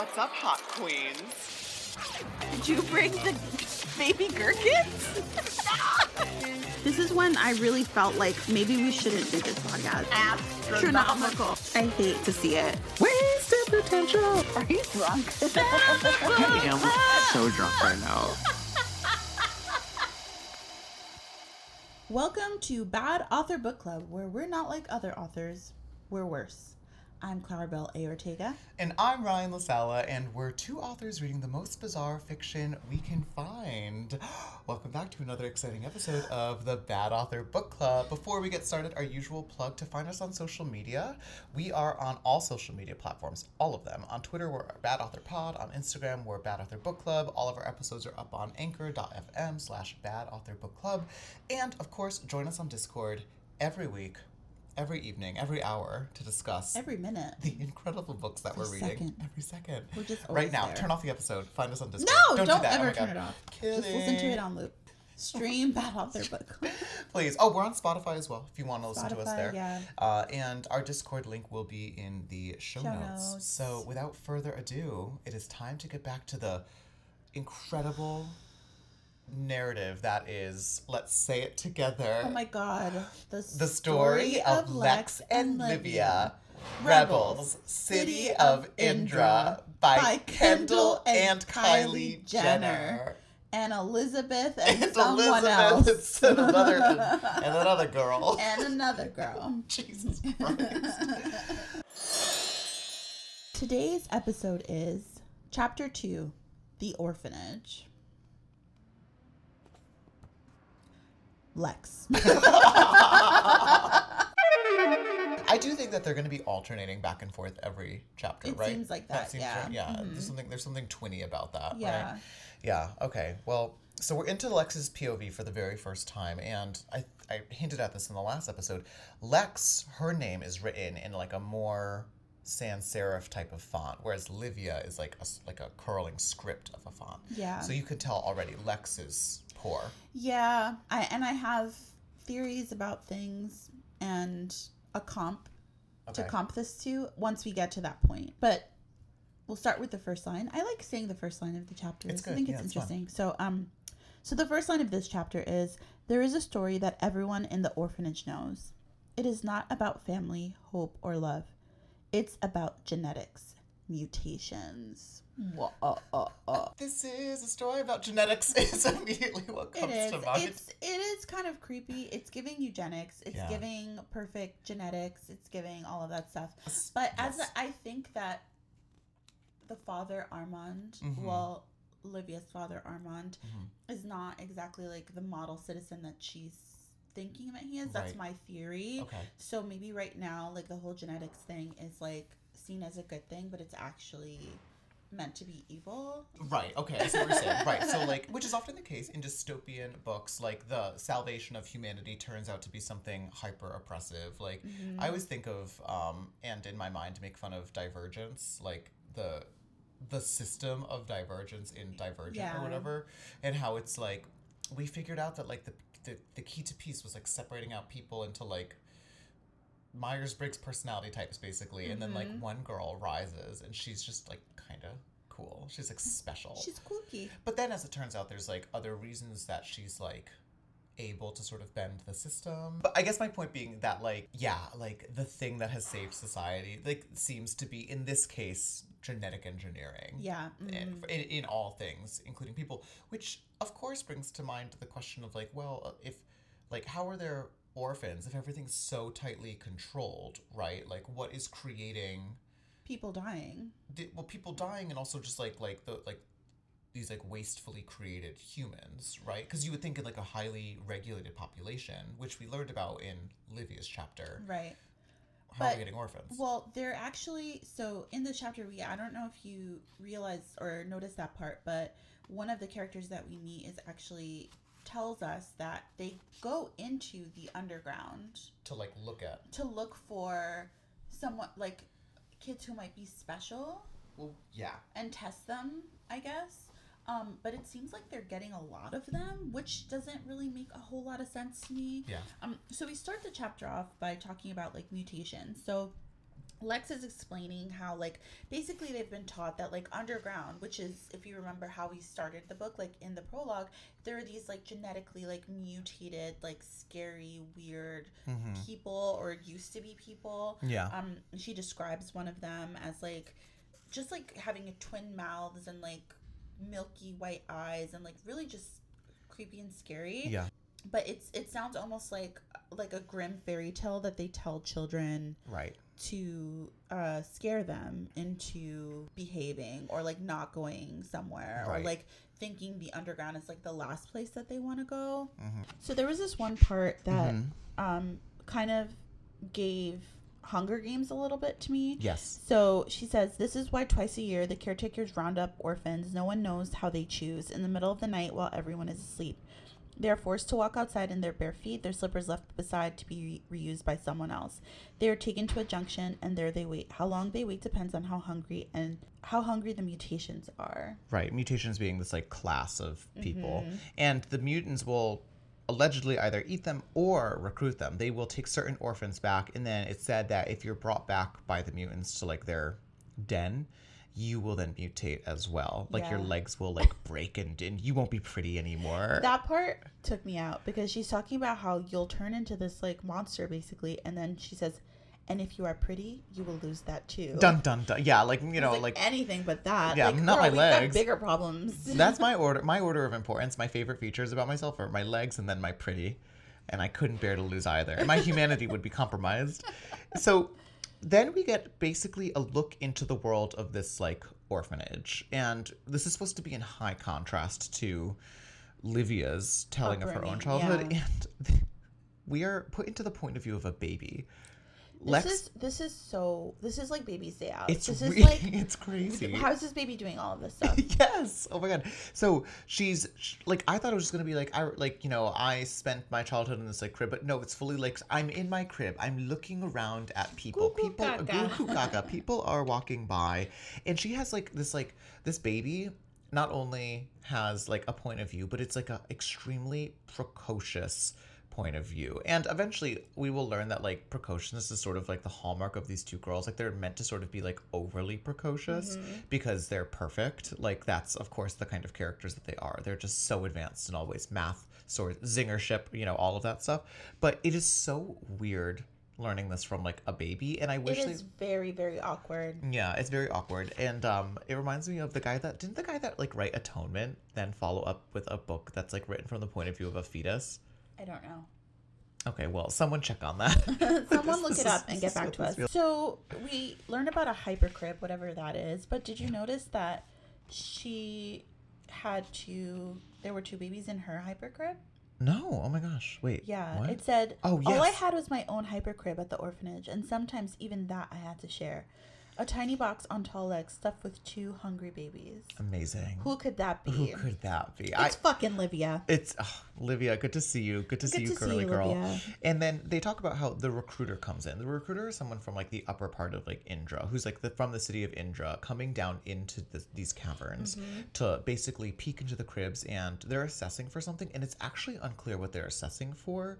What's up, hot queens? Did you bring the baby gherkins? this is when I really felt like maybe we shouldn't do this podcast. Astronomical. I hate to see it. Wasted potential. Are you drunk? I am so drunk right now. Welcome to Bad Author Book Club, where we're not like other authors, we're worse. I'm Claribel A. Ortega. And I'm Ryan La Sala, and we're two authors reading the most bizarre fiction we can find. Welcome back to another exciting episode of the Bad Author Book Club. Before we get started, our usual plug to find us on social media. We are on all social media platforms, all of them. On Twitter, we're Bad Author Pod. On Instagram, we're Bad Author Book Club. All of our episodes are up on anchor.fm slash Bad Author Book Club. And of course, join us on Discord every week every evening, every hour to discuss Every minute. the incredible books that Every we're reading second. every second. We're just right now. there. Turn off the episode. Find us on Discord. No, don't, do that. Oh ever my turn God. it off. Kidding. Just listen to it on loop. Stream Bad Author Book Club. Please. Oh, we're on Spotify as well. If you want to listen to us there. yeah. Uh, and our Discord link will be in the show, Show notes. notes. So, without further ado, it is time to get back to the incredible narrative that is. Let's say it together. Oh my god. The, The story of Lex and Livia. Rebels, City of Indra by, Kendall and Kylie Jenner. And Elizabeth and, And someone Elizabeth else. and another, and another girl. and another girl. Jesus Christ. Today's episode is Chapter 2 The Orphanage. Lex. I do think that they're going to be alternating back and forth every chapter, It right? seems like that, seems yeah. right. Yeah, Mhm. there's something there's something twinny about that, Yeah. right? Yeah. Okay. Well, so we're into Lex's POV for the very first time, and I I hinted at this in the last episode. Lex, her name is written in like a more sans serif type of font, whereas Livia is like a like a curling script of a font. Yeah. So you could tell already Lex is poor. Yeah, I and I have theories about things and a comp to comp this to once we get to that point. But we'll start with the first line. I like saying the first line of the chapter. It's I think Yeah, it's it's interesting. So um so the first line of this chapter is there is a story that everyone in the orphanage knows. It is not about family, hope, or love. It's about genetics, mutations. Uh, uh, uh. This is a story about genetics. Is immediately what comes to mind. It's it is kind of creepy. It's giving eugenics. It's Yeah. giving perfect genetics. It's giving all of that stuff. Yes. But as. I think that the father Armand, Mhm. well, Olivia's father Armand, Mhm. is not exactly like the model citizen that she's thinking that he is. That's Right. my theory. Okay. So maybe right now, like the whole genetics thing is like seen as a good thing, but it's actually meant to be evil. Right. Okay. I see what you're saying. Right. So, like, which is often the case in dystopian books, like the salvation of humanity turns out to be something hyper oppressive. Like, Mm-hmm. I always think of, um, and in my mind, to make fun of Divergence, like the the system of Divergence in Divergent Yeah. or whatever, and how it's like we figured out that like the the, the key to peace was like separating out people into like Myers Briggs personality types basically, and then like Mhm. one girl rises and she's just like kind of cool. She's like special. She's kooky. But then, as it turns out, there's like other reasons that she's like able to sort of bend the system. But I guess my point being that, like, yeah, like the thing that has saved society, like, seems to be in this case genetic engineering. Yeah. In, mhm. in, in all things, including people, which of course brings to mind the question of like, well, uh, if like how are there orphans if everything's so tightly controlled, right? Like, what is creating People dying. di- well people dying and also just like like the like these like wastefully created humans right because you would think in like a highly regulated population which we learned about in livia's chapter Right. how are we getting orphans? Well, they're actually so in the chapter we I don't know if you realize or notice that part, but one of the characters that we meet is actually tells us that they go into the underground to like look at. to look for someone like kids who might be special Well, yeah. and test them, I guess. Um, but it seems like they're getting a lot of them, which doesn't really make a whole lot of sense to me. Yeah. Um, so we start the chapter off by talking about like mutations. So Lex is explaining how like basically they've been taught that like underground, which is if you remember how we started the book, like in the prologue, there are these like genetically like mutated, like scary, weird people or used to be people. Yeah. Um, she describes one of them as like just like having a twin mouths and like milky white eyes and like really just creepy and scary Yeah. but it's it sounds almost like like a grim fairy tale that they tell children Right. to uh scare them into behaving or like not going somewhere Right. or like thinking the underground is like the last place that they want to go Mm-hmm. so there was this one part that um kind of gave hunger games a little bit to me Yes. so she says, This is why twice a year the caretakers round up orphans. No one knows how they choose in the middle of the night while everyone is asleep. They are forced to walk outside in their bare feet, their slippers left beside to be re- reused by someone else. They are taken to a junction and there they wait. How long they wait depends on how hungry and how hungry the mutations are. Right. Mutations being this like class of people. Mm-hmm. And the mutants will allegedly either eat them or recruit them. They will take certain orphans back and then it's said that if you're brought back by the mutants to like their den, you will then mutate as well. Like your legs will like break and, and you won't be pretty anymore. That part took me out because she's talking about how you'll turn into this like monster basically, and then she says, and if you are pretty, you will lose that too. dun dun dun. Yeah, like you know, like, like anything but that. Yeah, like, not girl, my legs. bigger problems. that's my order my order of importance my favorite features about myself are my legs and then my pretty and i couldn't bear to lose either and my humanity would be compromised so then we get basically a look into the world of this like orphanage and this is supposed to be in high contrast to livia's telling of her own childhood yeah. and we are put into the point of view of a baby This is this is so this is like baby's day out. it's this is like it's crazy how is this baby doing all of this stuff? yes. Oh my god. So she's sh- like, I thought it was just gonna be like, I like, you know, I spent my childhood in this like crib, but no, it's fully like I'm in my crib. I'm looking around at people. Goo people, gaga. gaga. People are walking by, and she has like this like this baby. Not only has like a point of view, but it's like a extremely precocious point of view. And eventually we will learn that like precociousness is sort of like the hallmark of these two girls. Like they're meant to sort of be like overly precocious because they're perfect. Like that's of course the kind of characters that they are. They're just so advanced in all ways. Math, sword, zingership, you know, all of that stuff. But it is so weird learning this from like a baby and I wish is they very very awkward. yeah, it's very awkward, and um, it reminds me of the guy that didn't the guy that like write Atonement then follow up with a book that's like written from the point of view of a fetus. I don't know. Okay, well, someone check on that. Someone look it up and get back to us. So we learned about a hypercrib, whatever that is. But did you notice that she had two? There were two babies in her hypercrib. No, oh my gosh, wait. Yeah, what? it said, Oh, All I had was my own hypercrib at the orphanage, and sometimes even that I had to share. A tiny box on tall legs stuffed with two hungry babies. amazing. Who could that be? Who could that be? It's fucking Livia. It's ugh, Livia. Good to see you. Good to see you, to see girly you, girl. Livia. And then they talk about how the recruiter comes in. The recruiter is someone from like the upper part of like Indra, who's like the, from the city of Indra, coming down into the, these caverns Mm-hmm. to basically peek into the cribs, and they're assessing for something, and it's actually unclear what they're assessing for.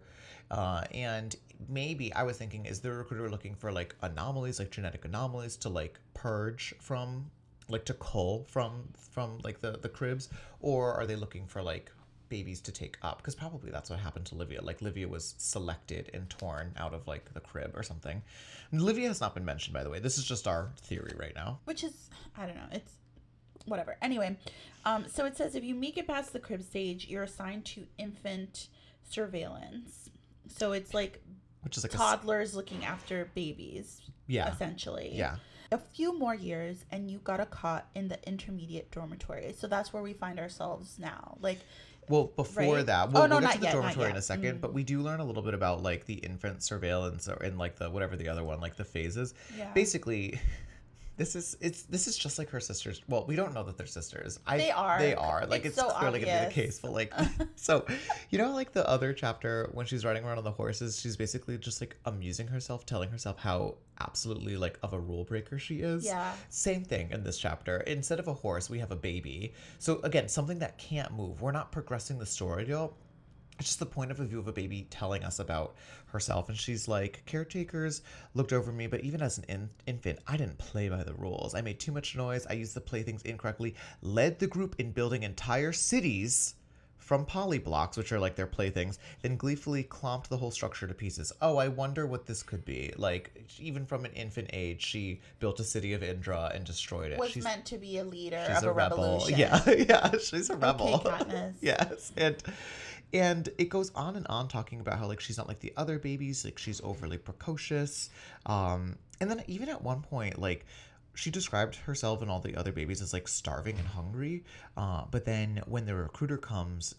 Uh, and maybe I was thinking, is the recruiter looking for like anomalies, like genetic anomalies, to like purge from like to cull from from like the the cribs or are they looking for like babies to take up because probably that's what happened to livia like livia was selected and torn out of like the crib or something livia has not been mentioned by the way this is just our theory right now which is I don't know. It's whatever. Anyway, um, so it says if you make it past the crib stage, you're assigned to infant surveillance. So it's like which is like a toddlers looking after babies, yeah essentially. yeah A few more years, and you got a cot in the intermediate dormitory. So that's where we find ourselves now. Like, Well, before Right? that, Oh, we'll, no, we'll get to the yet, dormitory in a second, Mm. but we do learn a little bit about like the infant surveillance or in like the whatever the other one, like the phases. Yeah. Basically, this is it's this is just like her sisters. Well, we don't know that they're sisters. I, They are. They are. Like It's it's, so clearly gonna be the case, but like, so you know, like the other chapter when she's riding around on the horses, she's basically just like amusing herself, telling herself how absolutely like of a rule breaker she is. Yeah. Same thing in this chapter. Instead of a horse, we have a baby. So again, something that can't move. We're not progressing the story, though. It's just the point of view of a baby telling us about herself. And she's like, caretakers looked over me, but even as an in- infant, I didn't play by the rules. I made too much noise. I used the playthings incorrectly, led the group in building entire cities from polyblocks, which are like their playthings, then gleefully clomped the whole structure to pieces. Oh, I wonder what this could be. Like, even from an infant age, she built a city of Indra and destroyed it. Was she's meant to be a leader she's of a, a, rebel. revolution. Yeah, yeah, she's a rebel. Katniss. yes, and and it goes on and on talking about how like she's not like the other babies, like she's overly precocious. Um, and then even at one point, like she described herself and all the other babies as like starving and hungry. Uh, but then when the recruiter comes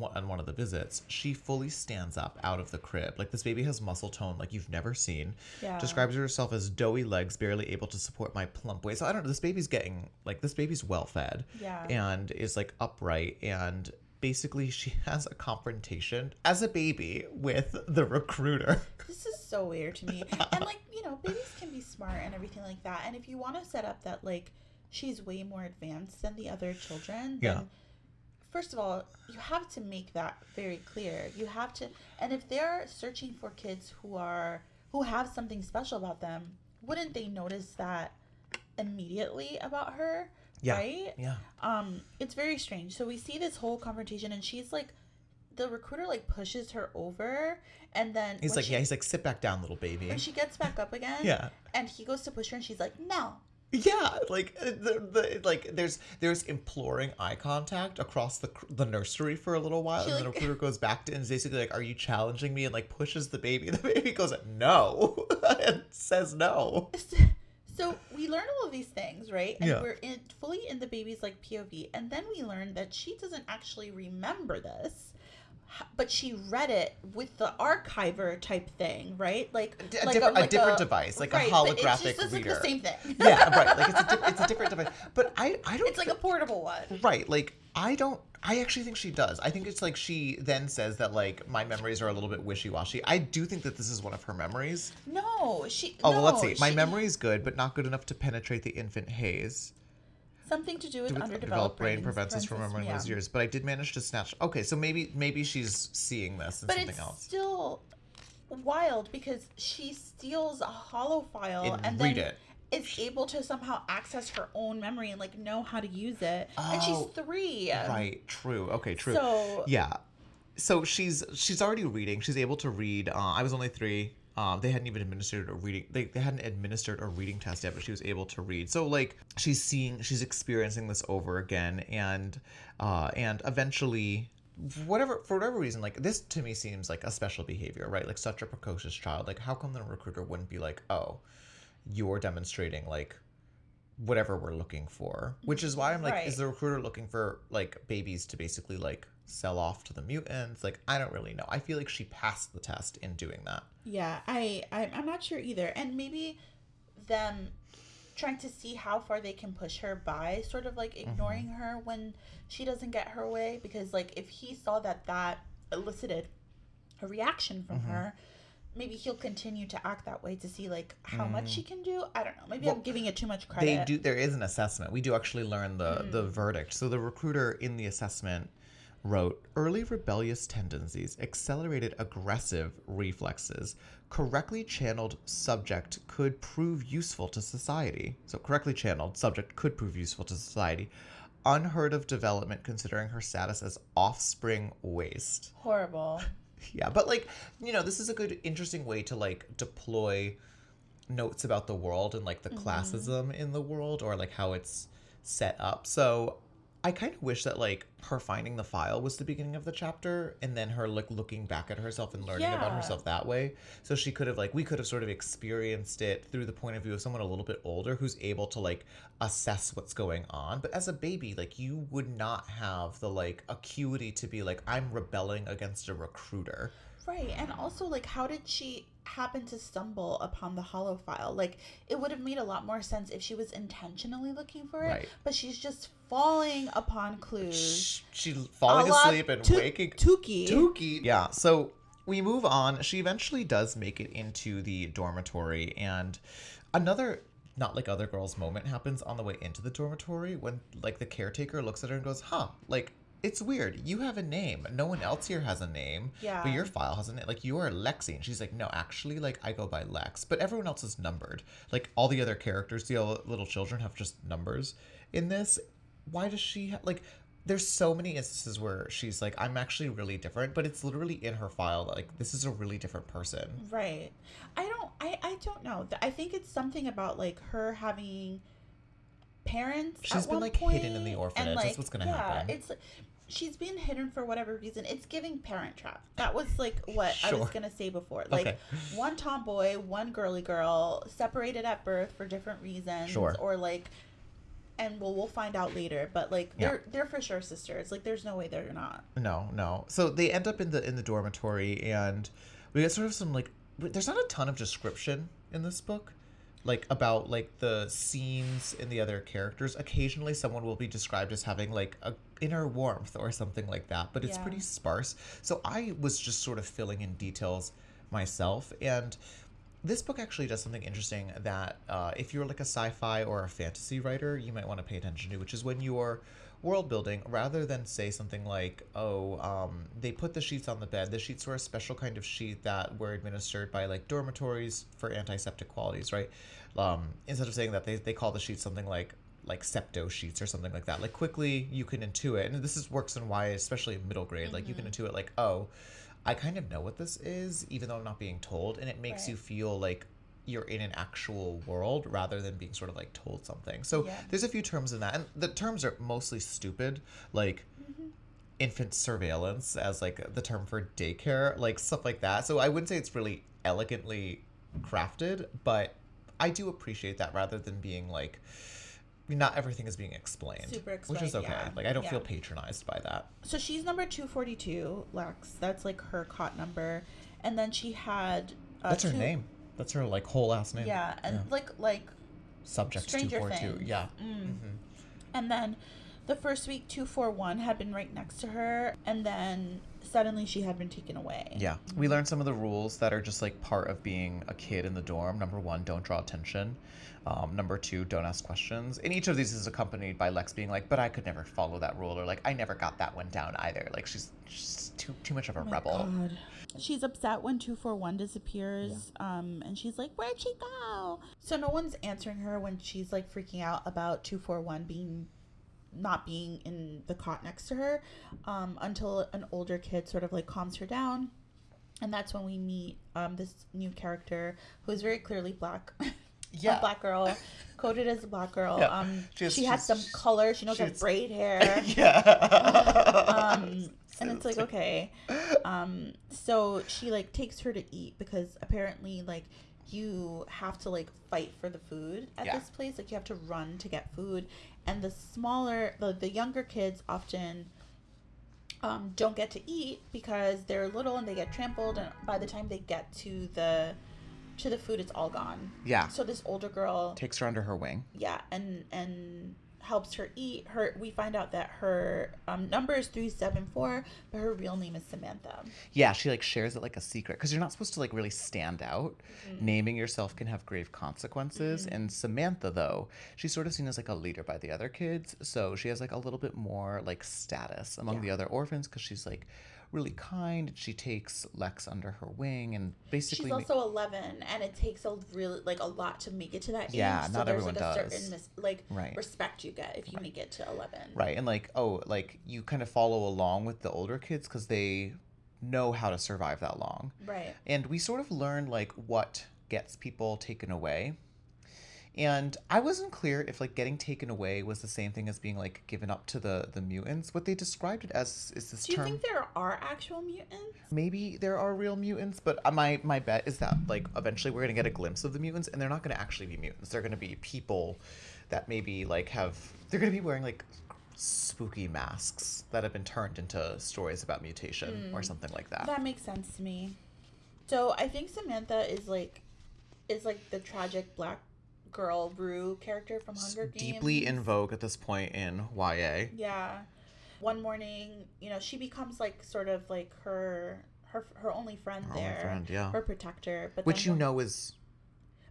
on one of the visits, she fully stands up out of the crib. Like this baby has muscle tone like you've never seen. Yeah. Describes herself as doughy legs, barely able to support my plump waist. So I don't know. This baby's getting like this baby's well fed. Yeah. And is like upright and basically she has a confrontation as a baby with the recruiter. This is so weird to me. And like, you know, babies can be smart and everything like that. And if you want to set up that like she's way more advanced than the other children, Yeah. first of all, you have to make that very clear. You have to and if they're searching for kids who are who have something special about them, wouldn't they notice that immediately about her? Yeah. Right? Yeah. um it's very strange so we see this whole confrontation and she's like the recruiter like pushes her over and then He's like, she, yeah, he's like, sit back down, little baby. And she gets back up again Yeah. and he goes to push her and she's like no Yeah, like uh, the, the like there's there's imploring eye contact across the the nursery for a little while, She, and the recruiter goes back to and is basically like, "Are you challenging me?" and like pushes the baby. The baby goes, "No," and says no. So we learn all of these things right? And Yeah. we're in fully in the baby's like pov and then we learn that she doesn't actually remember this but she read it with the archiver type thing right like a like different- a like different device, like a right, but holographic it just isn't reader. the same thing Yeah, right. Like it's a di- it's a different device, but I I don't. it's like a portable one Right. Like I don't I actually think she does. I think it's like she then says that like my memories are a little bit wishy-washy. I do think that this is one of her memories. No, she. Oh, well, let's no, see. My she- memory's good, but not good enough to penetrate the infant haze. Something to do with With underdeveloped brain brains prevents us from remembering yeah. those years. But I did manage to snatch. Okay, so maybe maybe she's seeing this and But something it's else. still wild because she steals a holo file And and, read then it. is able to somehow access her own memory and like know how to use it. And she's Oh, three. Right. True. Okay. True. So yeah so she's she's already reading she's able to read uh, i was only three um, they hadn't even administered a reading they, they hadn't administered a reading test yet but she was able to read. So like she's seeing she's experiencing this over again and uh, and eventually whatever for whatever reason like this to me seems like a special behavior right? Like such a precocious child. Like how come the recruiter wouldn't be like oh you're demonstrating like whatever we're looking for which is why i'm like Right. is the recruiter looking for like babies to basically like sell off to the mutants like i don't really know i feel like she passed the test in doing that Yeah, I, I I'm not sure either, and maybe them trying to see how far they can push her by, sort of like Mm-hmm. ignoring her when she doesn't get her way, because like if he saw that that elicited a reaction from Mm-hmm. her. Maybe he'll continue to act that way to see like how much she can do. I don't know. Maybe Mm. Well, I'm giving it too much credit. they do there is an assessment we do actually learn the the verdict so the recruiter in the assessment wrote early rebellious tendencies accelerated aggressive reflexes. Correctly channeled subject could prove useful to society. So correctly channeled subject could prove useful to society. Unheard of development considering her status as offspring waste. Horrible. yeah but like you know this is a good interesting way to like deploy notes about the world and like the mm-hmm. classism in the world or like how it's set up. So I kind of wish that like her finding the file was the beginning of the chapter and then her like looking back at herself and learning about herself that way. So she could have like we could have sort of experienced it through the point of view of someone a little bit older who's able to like assess what's going on. But as a baby, like you would not have the like acuity to be like I'm rebelling against a recruiter. Right. And also, like, how did she happen to stumble upon the holo file? Like, it would have made a lot more sense if she was intentionally looking for it. Right. But she's just falling upon clues. Sh- She falling asleep and Tu- waking Tuki. Tuki. Yeah. So we move on. She eventually does make it into the dormitory, and another not like other girls moment happens on the way into the dormitory when like the caretaker looks at her and goes, "Huh, like." It's weird. You have a name. No one else here has a name. Yeah. But your file has a name. Like you are Lexi, and she's like, no, actually, like I go by Lex. But everyone else is numbered. Like all the other characters, the little children have just numbers in this. Why does she ha- like? there's so many instances where she's like, I'm actually really different, but it's literally in her file like this is a really different person. Right. I don't I I don't know. I think it's something about like her having parents. She's been, like, hidden in the orphanage. That's what's gonna yeah, happen. It's she's been hidden for whatever reason. It's giving parent trap. That was like what I was gonna say before. Like Okay. one tomboy, one girly girl, separated at birth for different reasons. Sure. Or like and well we'll find out later, but like Yeah. they're they're for sure sisters. Like there's no way they're not. No, no. So they end up in the in the dormitory, and we get sort of some like. There's not a ton of description in this book, like about like the scenes in the other characters. Occasionally, someone will be described as having like a inner warmth or something like that, but it's Yeah. pretty sparse. So I was just sort of filling in details myself, and this book actually does something interesting that uh, if you're like a sci-fi or a fantasy writer you might want to pay attention to which is when you're world building rather than say something like oh um, they put the sheets on the bed the sheets were a special kind of sheet that were administered by like dormitories for antiseptic qualities right? Um, instead of saying that they, they call the sheets something like like septo sheets or something like that. Like quickly you can intuit and this is works in why, especially in middle grade like you can intuit like oh I kind of know what this is, even though I'm not being told, and it makes Right. you feel like you're in an actual world rather than being sort of like told something. So Yeah. there's a few terms in that, and the terms are mostly stupid, like Mm-hmm. infant surveillance as like the term for daycare, like stuff like that. So I wouldn't say it's really elegantly crafted, but I do appreciate that rather than being like. Not everything is being explained, Super which is okay. yeah. Like I don't Yeah. feel patronized by that. So she's number 242, Lex. That's like her cot number. And then she had uh, That's her two- name. That's her like whole last name. Yeah, and like like Subject Stranger 242. Things. Yeah. Mm. and then the first week 241 had been right next to her and then suddenly she had been taken away. Yeah. We learned some of the rules that are just like part of being a kid in the dorm. Number one, don't draw attention. Um, number two, don't ask questions. And each of these is accompanied by Lex being like, but I could never follow that rule, or like, I never got that one down either. Like, she's, she's too, too much of a Oh my rebel. God. She's upset when 241 disappears. Um, and she's like, Where'd she go? So no one's answering her when she's like freaking out about 241 being not being in the cot next to her um, until an older kid sort of like calms her down. And that's when we meet um, this new character who is very clearly black. Yeah. a black girl, coded as a black girl. Yeah. Um, She has- she has some color. She knows her braid hair yeah. um and it's like okay um so she like takes her to eat because apparently like you have to like fight for the food at Yeah. this place like you have to run to get food and the smaller the, the younger kids often um, don't get to eat because they're little and they get trampled and by the time they get to the to the food it's all gone yeah. so this older girl Takes her under her wing. yeah and and helps her eat her we find out that her um, number is 374 but her real name is samantha Yeah, she like shares it like a secret because you're not supposed to like really stand out. Naming yourself can have grave consequences. And Samantha, though, she's sort of seen as like a leader by the other kids, so she has like a little bit more like status among the other orphans because she's like really kind. She takes Lex under her wing and basically. she's ma- also 11 and it takes a really like a lot to make it to that age. Yeah, not there's everyone like a does. certain mis- like Right. respect you get if you make it to 11 Right, and like oh, like you kind of follow along with the older kids because they know how to survive that long. right and we sort of learn like what gets people taken away And I wasn't clear if like getting taken away was the same thing as being like given up to the the mutants. What they described it as is this Do you term. think there are actual mutants? Maybe there are real mutants, but uh, my my bet is that like eventually we're gonna get a glimpse of the mutants, and they're not gonna actually be mutants. They're gonna be people that maybe like have they're gonna be wearing like spooky masks that have been turned into stories about mutation or something like that. That makes sense to me. So I think Samantha is like, is like the tragic black girl Rue character from Hunger Games. Deeply in vogue at this point in YA. Yeah. One morning, you know, she becomes like sort of like her her her only friend Her only there, friend, yeah. her protector. But Which you one- know is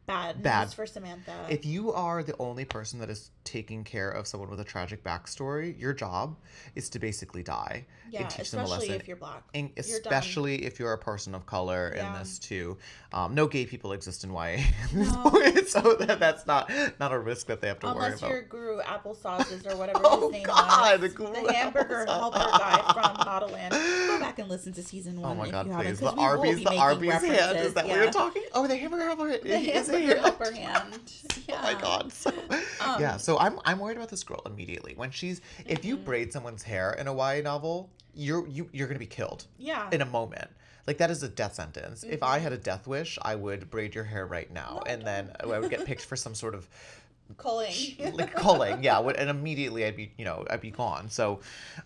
bad bad. news for Samantha. if you are the only person that is taking care of someone with a tragic backstory, your job is to basically die yeah, and teach them a especially lesson. if you're black. And You're especially if you're a person of color in this too. Um, no gay people exist in YA at this No. point, so that, that's not not a risk that they have to worry Unless about. you're Guru Applesauces or whatever Oh, his name God, was. Guru the hamburger Applesauce. helper guy from Modelland. Go back and listen to season one Oh my god, please. The we Arby's, the Arby's hand. Is that what yeah. you're talking? Oh, the hamburger helper is hamburger hand. helper hand. Yeah. Oh my god. So Um, yeah, so I'm I'm worried about this girl immediately. When she's if you Mm-hmm. braid someone's hair in a YA novel, you're you you're gonna be killed Yeah. in a moment. Like that is a death sentence. If Mm-hmm. I had a death wish, I would braid your hair right now, and then I would get picked for some sort of Culling. like culling. Yeah, and immediately I'd be you know I'd be gone. So,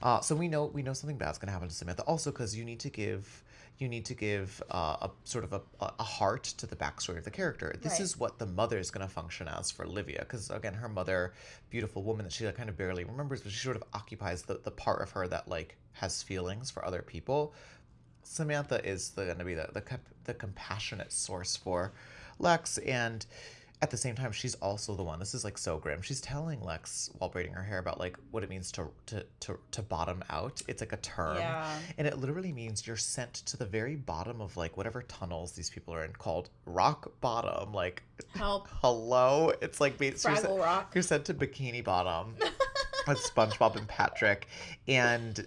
uh, so we know we know something bad's gonna happen to Samantha. Also, because you need to give you need to give uh, a sort of a, a heart to the backstory of the character. This Right. is what the mother is going to function as for Livia, because again, her mother, beautiful woman that she like, kind of barely remembers, but she sort of occupies the, the part of her that like has feelings for other people. Samantha is going to be the the, the compassionate source for Lex, and at the same time, she's also the one. This is like so grim. She's telling Lex while braiding her hair about like what it means to to to, to bottom out. It's like a term, Yeah. and it literally means you're sent to the very bottom of like whatever tunnels these people are in, called rock bottom. Like, Help. hello, it's like you're sent- Rock. You're sent to Bikini Bottom with SpongeBob and Patrick, and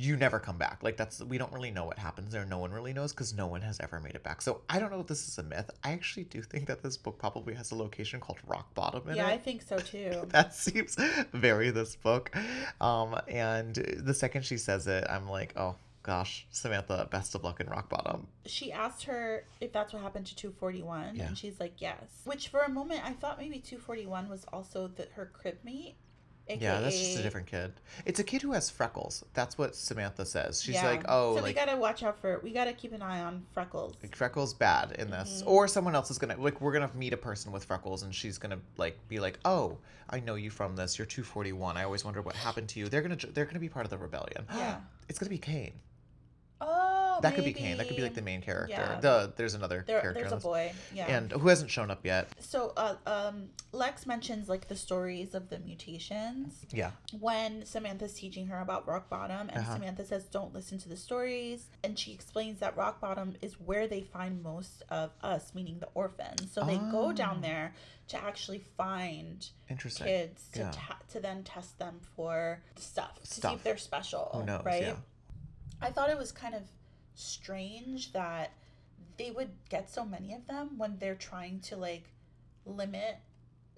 you never come back. Like that's we don't really know what happens there. No one really knows because no one has ever made it back. So I don't know if this is a myth. I actually do think that this book probably has a location called Rock Bottom in Yeah, I think so too. that seems very this book. Um, and the second she says it, I'm like, oh gosh, Samantha, best of luck in Rock Bottom. She asked her if that's what happened to 241, Yeah. and she's like, yes. Which for a moment I thought maybe 241 was also the, her crib mate. Yeah, that's just a different kid. It's a kid who has freckles. That's what Samantha says. She's Yeah. like, oh, so we gotta watch out for. We gotta keep an eye on freckles. like freckles bad in this Mm-hmm. or someone else is gonna like we're gonna meet a person with freckles and she's gonna like be like oh i know you from this you're 241 i always wonder what happened to you they're gonna they're gonna be part of the rebellion Yeah. it's gonna be kane that could be kane that could be like the main character Yeah. the there's another There, character there's a boy. Yeah. and who hasn't shown up yet so, uh, um, Lex mentions like the stories of the mutations yeah when Samantha's teaching her about rock bottom, and Uh-huh. Samantha says, "Don't listen to the stories." And she explains that rock bottom is where they find most of us, meaning the orphans. So they go down Oh. there to actually find interesting kids to Yeah. ta- to then test them for stuff to see Stuff. if they're special. knows right? yeah I thought it was kind of strange that they would get so many of them when they're trying to like limit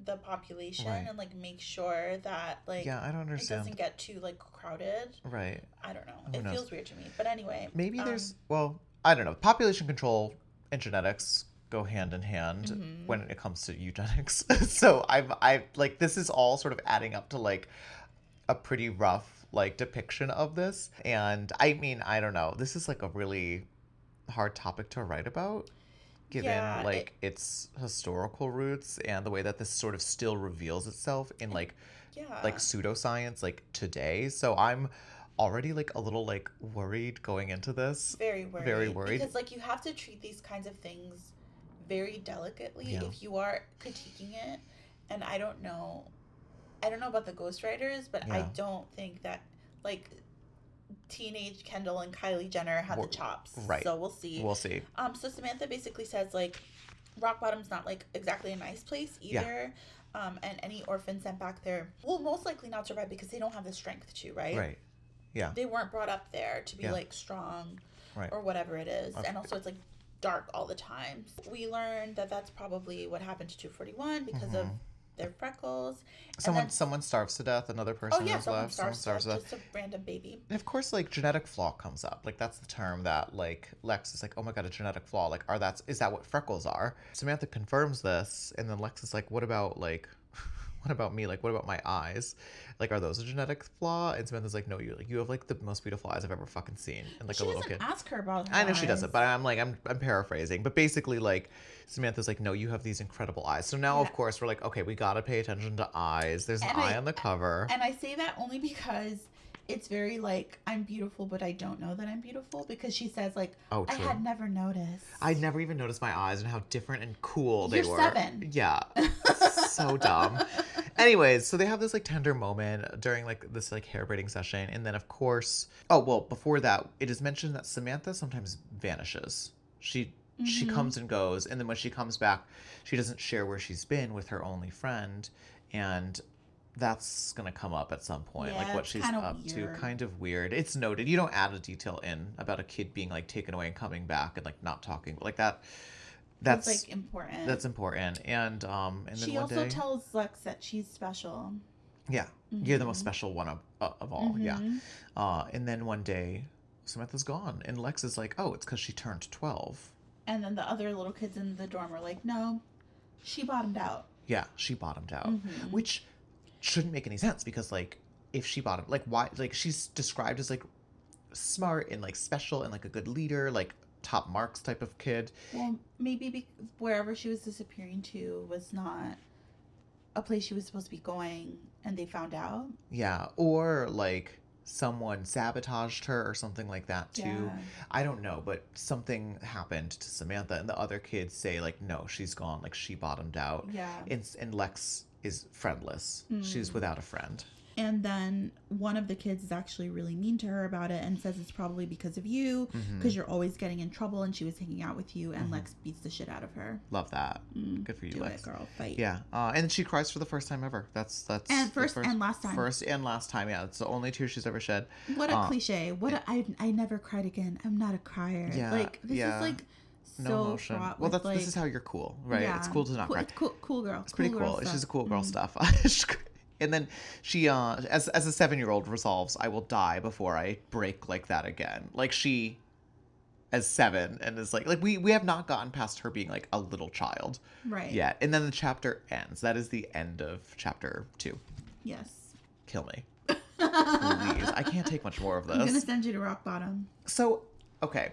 the population Right. and like make sure that like yeah i don't understand it doesn't get too like crowded. right I don't know. Who it knows? feels weird to me. But anyway, maybe um, there's well i don't know population control and genetics go hand in hand Mhm. when it comes to eugenics so i've i like this is all sort of adding up to like a pretty rough like depiction of this and i mean i don't know this is like a really hard topic to write about given Yeah, it- like its historical roots and the way that this sort of still reveals itself in like yeah, like pseudoscience like today so i'm already like a little like worried going into this very worried. very worried. because like you have to treat these kinds of things very delicately Yeah. if you are critiquing it. And I don't know, I don't know about the ghostwriters, but I don't think that like teenage Kendall and Kylie Jenner have Well, the chops. right. So we'll see. we'll see Um, so Samantha basically says like rock bottom's not like exactly a nice place either. Yeah. Um, and any orphan sent back there will most likely not survive because they don't have the strength to, right? right yeah They weren't brought up there to be Yeah. like strong right or whatever it is. Okay. And also it's like dark all the time. We learned that that's probably what happened to 241 because of their freckles. Someone someone starves to death. Another person oh yeah, is someone left. starts, someone starves to death. just a random baby. And of course, like genetic flaw comes up. Like that's the term that like Lex is like, oh my god, a genetic flaw. Like, are that's is that what freckles are? Samantha confirms this, and then Lex is like, what about like, what about me? Like, what about my eyes? Like, are those a genetic flaw? And Samantha's like, no, you like you have like the most beautiful eyes I've ever fucking seen, and like she a little kid. ask her about her I know she doesn't, but I'm like I'm I'm paraphrasing. But basically, like Samantha's like, no, you have these incredible eyes. So now, of course, we're like, okay, we gotta pay attention to eyes. There's an And I- eye on the cover. And I say that only because it's very like I'm beautiful, but I don't know that I'm beautiful because she says like Oh, I had never noticed. I'd never even noticed my eyes and how different and cool they You're were. seven. Yeah. so dumb. Anyways, so they have this like tender moment during like this like hair braiding session. And then of course oh well before that, it is mentioned that Samantha sometimes vanishes. She she Mm-hmm. comes and goes, and then when she comes back, she doesn't share where she's been with her only friend. And that's gonna come up at some point, like what she's up to. Kind of weird. It's noted. You don't add a detail in about a kid being like taken away and coming back and like not talking like that. That's That's like important. that's important. And um, and then she also day, tells Lex that she's special. yeah, you're the most special one of uh, of all. Yeah. Mhm. Uh, and then one day, Samantha's gone, and Lex is like, oh, it's because she turned twelve. And then the other little kids in the dorm are like, no, she bottomed out. Yeah, she bottomed out, Mhm. which shouldn't make any sense because like if she bottomed, like why, like she's described as like smart and like special and like a good leader, like top marks type of kid. Well, maybe be- wherever she was disappearing to was not a place she was supposed to be going, and they found out. Yeah, or like someone sabotaged her or something like that too. Yeah. I don't know, but something happened to Samantha, and the other kids say like, no, she's gone, like she bottomed out. Yeah. And, and Lex is friendless. She's Mm. without a friend. And then one of the kids is actually really mean to her about it and says it's probably because of you, Mm-hmm. because you're always getting in trouble, and she was hanging out with you, and Lex beats the shit out of her. Love that. Mm, Good for you, Do Lex. it, girl. Fight. Yeah, uh, and she cries for the first time ever. That's that's And the first and last time. First and last time. Yeah, it's the only tear she's ever shed. What a Uh, cliche. What a, I I never cried again. I'm not a crier. Yeah, Like this yeah. is like so No emotion. Well, that's like, this is how you're cool, right? yeah, It's cool to not cool, cry. It's cool, cool girl. It's pretty girl cool. It's just cool girl Mm. stuff. and then she, uh, as as a seven year old, resolves, "I will die before I break like that again." Like she, as seven, and is like, like we we have not gotten past her being like a little child Right. yet. And then the chapter ends. That is the end of chapter two. Yes. Kill me, please. I can't take much more of this. I'm gonna send you to rock bottom. So, okay.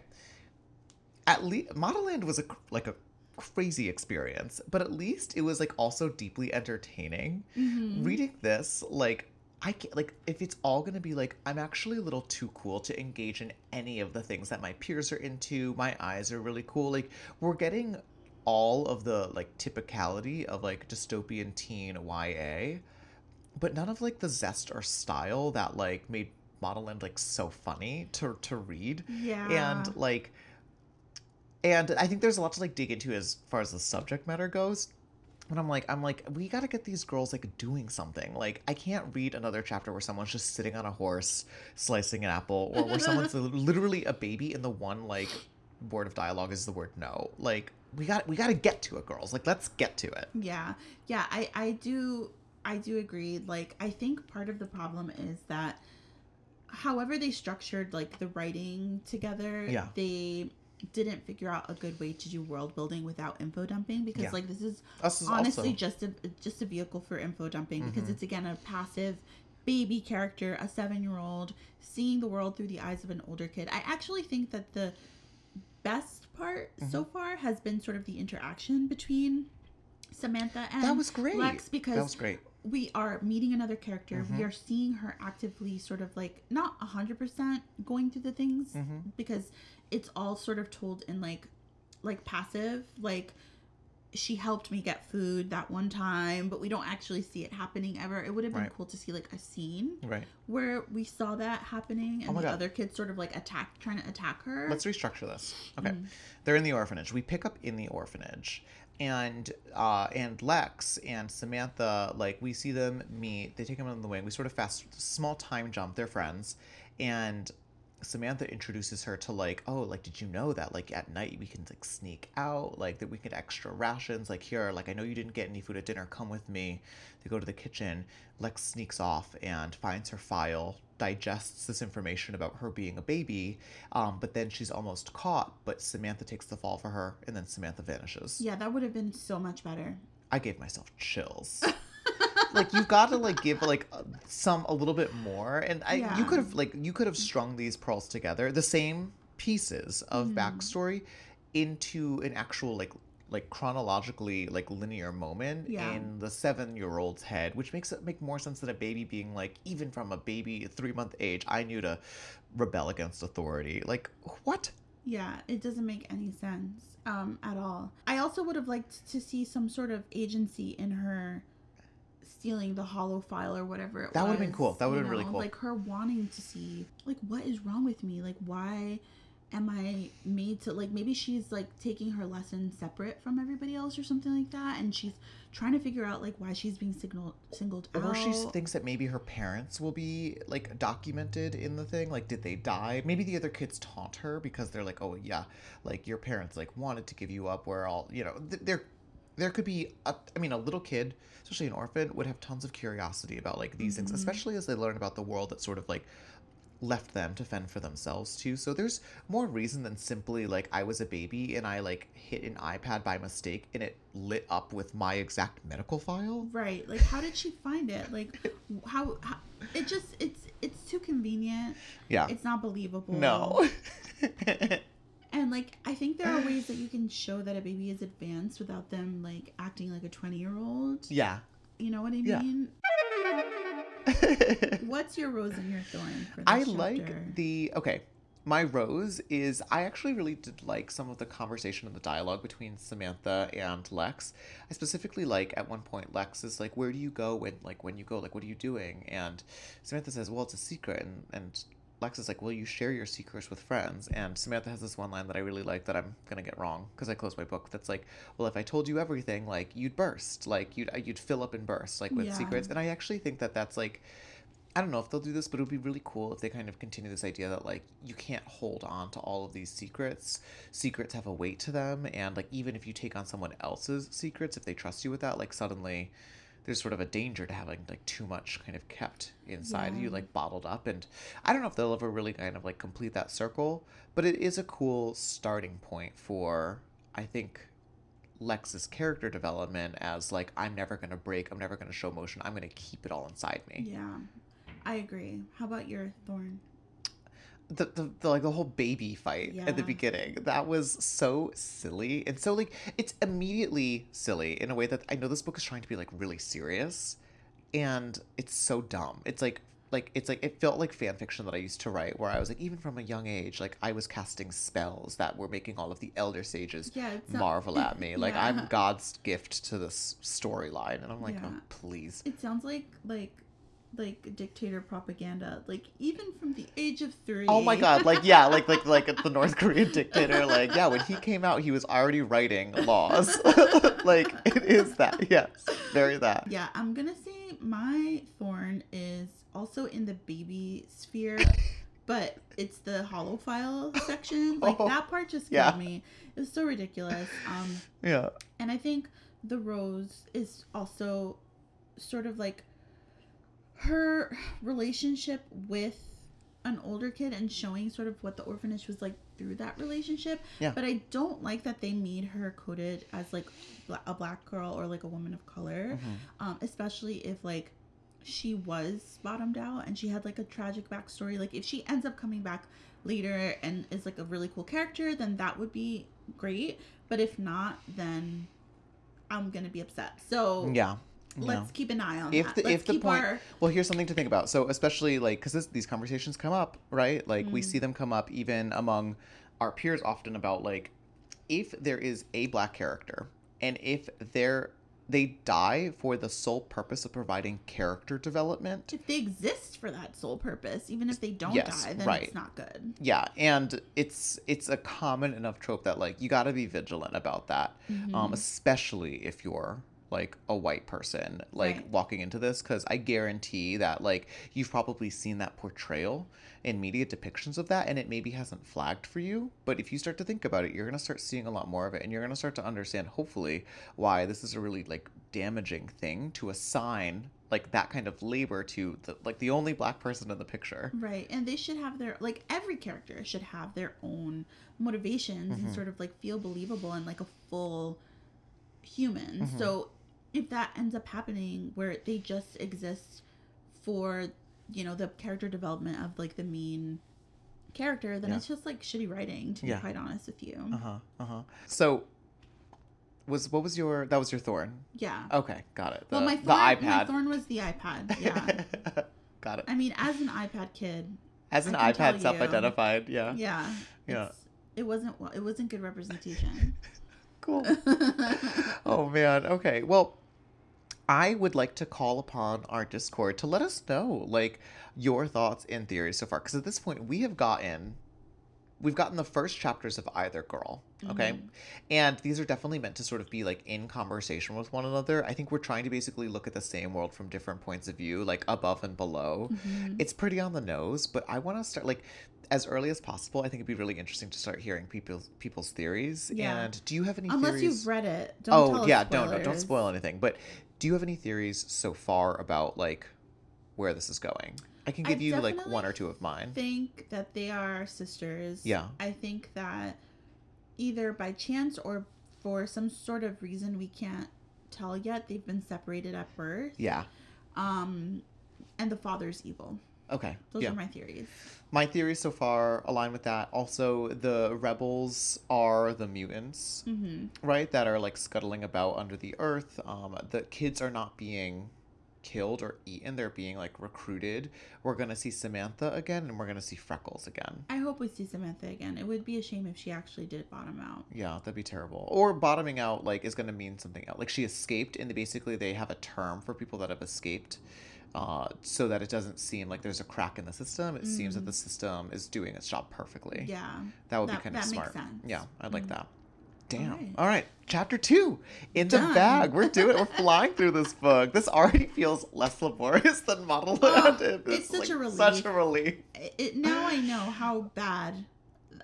At least Modelland was a like a crazy experience, but at least it was like also deeply entertaining. Mm-hmm. Reading this, like I can't, like if it's all gonna be like I'm actually a little too cool to engage in any of the things that my peers are into. My eyes are really cool. Like we're getting all of the like typicality of like dystopian teen YA, but none of like the zest or style that like made Modelland like so funny to to read. Yeah. And like and I think there's a lot to like dig into as far as the subject matter goes. And I'm like, I'm like, we gotta get these girls like doing something. Like, I can't read another chapter where someone's just sitting on a horse slicing an apple, or where someone's literally a baby, and the one like word of dialogue is the word no. Like, we got we gotta get to it, girls. Like, let's get to it. Yeah. Yeah, I I do I do agree. Like I think part of the problem is that however they structured like the writing together, Yeah. they didn't figure out a good way to do world building without info dumping because Yeah. like this is Us is honestly also- just a just a vehicle for info dumping because Mhm. it's again a passive baby character, a 7-year-old seeing the world through the eyes of an older kid. I actually think that the best part so Mm-hmm. far has been sort of the interaction between Samantha and That was great. Lex because that was great. we are meeting another character. Mhm. We are seeing her actively sort of like not 100% going through the things Mhm. because it's all sort of told in like like passive like she helped me get food that one time but we don't actually see it happening ever it would have been Right. cool to see like a scene Right. where we saw that happening and Oh the God. other kids sort of like attack trying to attack her Let's restructure this. Okay, Mm-hmm. they're in the orphanage. We pick up in the orphanage, and uh, and Lex and Samantha, like we see them meet. They take them on the wing. We sort of fast, small time jump. They're friends, and Samantha introduces her to like, oh, like did you know that like at night we can like sneak out, like that we get extra rations, like here, like I know you didn't get any food at dinner, come with me. They go to the kitchen. Lex sneaks off and finds her file, digests this information about her being a baby, um, but then she's almost caught, but Samantha takes the fall for her, and then Samantha vanishes. Yeah, that would have been so much better. I gave myself chills. like you've got to like give like uh, some a little bit more, and I Yeah. you could have like you could have strung these pearls together, the same pieces of Mm-hmm. backstory, into an actual like like chronologically like linear moment Yeah. in the seven year old's head, which makes it make more sense than a baby being like even from a baby three month age, I knew to rebel against authority. Like what? Yeah, it doesn't make any sense um, at all. I also would have liked to see some sort of agency in her stealing the holo file or whatever it That would've been cool. That would've been really cool. Like her wanting to see, like, what is wrong with me? Like, why am I made to, like, maybe she's, like, taking her lesson separate from everybody else or something like that. And she's trying to figure out, like, why she's being signaled, singled Or out. Or she thinks that maybe her parents will be like documented in the thing. Like, did they die? Maybe the other kids taunt her because they're like, oh yeah, like your parents like wanted to give you up. Where all you know, th- there, could be. A, I mean, a little kid, especially an orphan, would have tons of curiosity about like these things, mm-hmm. especially as they learn about the world that sort of like left them to fend for themselves too. So there's more reason than simply like I was a baby and I like hit an iPad by mistake and it lit up with my exact medical file. Right. Like, how did she find it? Like, how, how it just, it's, it's too convenient. Yeah. It's not believable. No. And like I think there are ways that you can show that a baby is advanced without them like acting like a 20 year old. yeah. You know what I Yeah. mean? What's your rose and your thorn I chapter? like the okay. My rose is I actually really did like some of the conversation and the dialogue between Samantha and Lex. I specifically like at one point Lex is like, "Where do you go when like when you go like what are you doing?" And Samantha says, "Well, it's a secret." And and Lex is like, "Well, you share your secrets with friends." And Samantha has this one line that I really like that I'm gonna get wrong because I closed my book. That's like, "Well, if I told you everything, like you'd burst, like you'd you'd fill up and burst, like with Yeah. secrets." And I actually think that that's like I don't know if they'll do this, but it would be really cool if they kind of continue this idea that like you can't hold on to all of these secrets. Secrets have a weight to them, and like even if you take on someone else's secrets, if they trust you with that, like suddenly there's sort of a danger to having like too much kind of kept inside you, like bottled up. And I don't know if they'll ever really kind of like complete that circle, but it is a cool starting point for I think Lex's character development as like I'm never gonna break, I'm never gonna show emotion, I'm gonna keep it all inside me. Yeah. I agree. How about your thorn? The, the, the like the whole baby fight at the beginning that was so silly. And so like it's immediately silly in a way that i know this book is trying to be like really serious and it's so dumb. It's like like it's like it felt like fan fiction that i used to write where i was like even from a young age like i was casting spells that were making all of the elder sages Yeah, it's not- marvel at me. Like Yeah. i'm god's gift to this storyline. And i'm like Yeah. oh please. It sounds like like like dictator propaganda. Like even from the age of 3. Oh my god, like yeah, like like like the North Korean dictator, like yeah, when he came out he was already writing laws. like it is that, yes. Very that. Yeah, I'm gonna say my thorn is also in the baby sphere, but it's the holo file section. Like Oh, that part just yeah. me. It was so ridiculous. Um, Yeah. and I think the rose is also sort of like her relationship with an older kid and showing sort of what the orphanage was like through that relationship. Yeah. But I don't like that they made her coded as like a black girl or like a woman of color, Mm-hmm. um, especially if like she was bottomed out and she had like a tragic backstory. Like if she ends up coming back later and is like a really cool character, then that would be great. But if not, then I'm gonna be upset. So Yeah. Let's keep an eye on if that. the let's if the point our well here's something to think about so especially like because these conversations come up right like we Mm. see them come up even among our peers often about like if there is a black character and if they're they die for the sole purpose of providing character development if they exist for that sole purpose, even if they don't Yes, die, then right. it's not good. yeah and it's it's a common enough trope that like you got to be vigilant about that Mm-hmm. um especially if you're like a white person like Right. walking into this because I guarantee that like you've probably seen that portrayal in media depictions of that and it maybe hasn't flagged for you. But if you start to think about it, you're gonna start seeing a lot more of it and you're gonna start to understand hopefully why this is a really like damaging thing to assign like that kind of labor to the like the only black person in the picture. Right. And they should have their like every character should have their own motivations Mm-hmm. and sort of like feel believable and like a full human. Mm-hmm. So if that ends up happening where they just exist for, you know, the character development of like the main character, then Yeah. it's just like shitty writing, to Yeah. be quite honest with you. Uh-huh. Uh-huh. So was what was your that was your thorn? Yeah. Okay, got it. The, well, my the thorn, my thorn was the iPad. Yeah. got it. I mean, as an iPad kid, As an I can tell iPad self-identified, yeah. yeah, Yeah. It wasn't well. It wasn't good representation. Cool. oh man. Okay. Well, I would like to call upon our Discord to let us know like your thoughts and theories so far because at this point we have gotten we've gotten the first chapters of either girl okay Mm-hmm. and these are definitely meant to sort of be like in conversation with one another i think we're trying to basically look at the same world from different points of view like above and below Mm-hmm. it's pretty on the nose but i want to start like as early as possible i think it'd be really interesting to start hearing people's people's theories Yeah. and do you have any Unless theories you've read it. Don't oh yeah don't don't spoil anything but do you have any theories so far about like where this is going i can I give you like one or two of mine I think that they are sisters. Yeah. I think that either by chance or for some sort of reason we can't tell yet, they've been separated at birth. yeah Um, and the father's evil. okay Those yeah are my theories. my theories so far align with that also the rebels are the mutants Mm-hmm. right that are like scuttling about under the earth um the kids are not being killed or eaten they're being like recruited we're gonna see samantha again and we're gonna see freckles again I hope we see Samantha again. It would be a shame if she actually did bottom out. yeah that'd be terrible or bottoming out like is gonna mean something else like she escaped and they basically they have a term for people that have escaped uh, so that it doesn't seem like there's a crack in the system it seems that the system is doing its job perfectly Yeah. That would be kind of that smart. Mm-hmm. Yeah, I'd like that. Damn. Alright. All right, chapter two in the Done. bag. We're doing. We're flying through this book. This already feels less laborious than Model Oh, it's is, such a like, Such a relief. It, it, now I know how bad,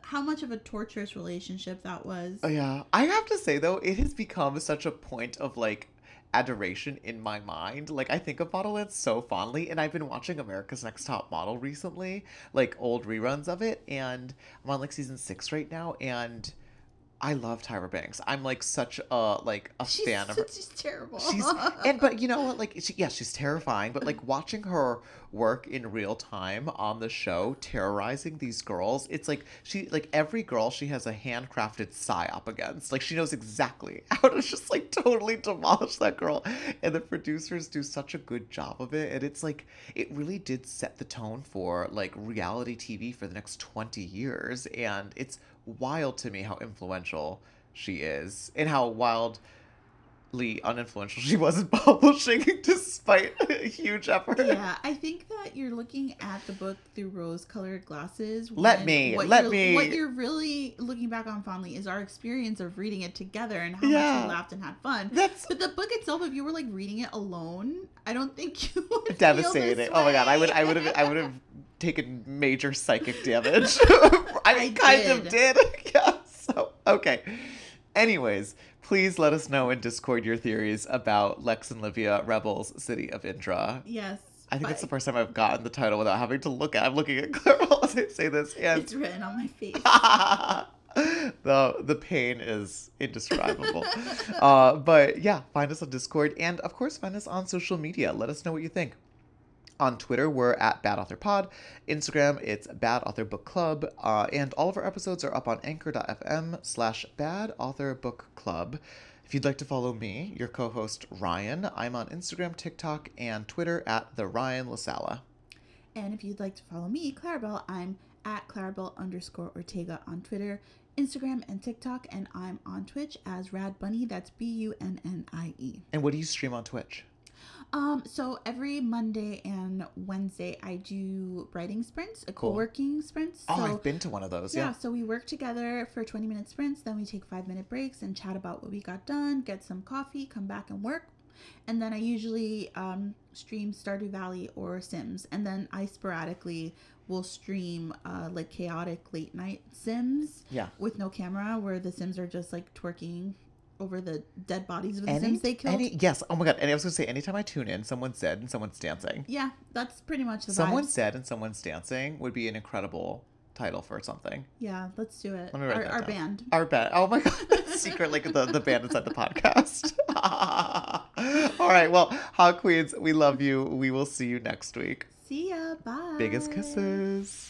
how much of a torturous relationship that was. Oh, yeah, I have to say though, it has become such a point of like adoration in my mind. Like I think of Modelland so fondly, and I've been watching America's Next Top Model recently, like old reruns of it, and I'm on like season six right now, and. I love Tyra Banks. I'm like such a like a She's, fan of her. she's terrible. she's and but you know what like she, yeah she's terrifying but like watching her work in real time on the show terrorizing these girls it's like she like every girl she has a handcrafted psyop against like she knows exactly how to just like totally demolish that girl and the producers do such a good job of it and it's like it really did set the tone for like reality tv for the next 20 years and it's wild to me how influential she is and how wildly uninfluential she was in publishing despite a huge effort. yeah, I think that you're looking at the book through rose-colored glasses. Let me, let me. What you're really looking back on fondly is our experience of reading it together and how much we laughed and had fun. That's But the book itself, if you were like reading it alone, I don't think you would devastating. Oh my god, I would. I would have I would have taken major psychic damage. I, I kind of did. did. yeah. So okay. Anyways, please let us know in Discord your theories about Lex and Livia Rebels City of Indra. Yes. I think it's the first time I've gotten the title without having to look at I'm looking at Claribel as I say this and It's written on my face. the the pain is indescribable. uh, but yeah, find us on Discord and of course find us on social media. Let us know what you think. On Twitter, we're at Bad Author Pod. Instagram, it's Bad Author Book Club. Uh, and all of our episodes are up on anchor.fm slash Bad Author Book Club. If you'd like to follow me, your co-host Ryan, I'm on Instagram, TikTok, and Twitter at the Ryan La Sala. And if you'd like to follow me, Claribel, I'm at Claribel underscore Ortega on Twitter, Instagram, and TikTok. And I'm on Twitch as Rad Bunnie. That's B U N N I E. And what do you stream on Twitch? Um, so every Monday and Wednesday, I do writing sprints, a Cool. co-working sprints. Oh, I've been to one of those. yeah, Yeah. so we work together for 20 minute sprints, then we take five minute breaks and chat about what we got done, get some coffee, come back and work. And then I usually um, stream Stardew Valley or Sims, and then I sporadically will stream uh, like chaotic late night Sims. Yeah. With no camera, where the Sims are just like twerking over the dead bodies of the Any, Sims they killed. any, yes. Oh my god. And I was gonna say, anytime I tune in, someone's dead and someone's dancing. yeah, that's pretty much the Someone's vibes. dead and someone's dancing would be an incredible title for something. Yeah, let's do it. Let me write our that our down. band. Our band. Oh my god. Secret like the, the band inside the podcast. All right. Well, Hot Queens, we love you. We will see you next week. See ya. Bye. Biggest kisses.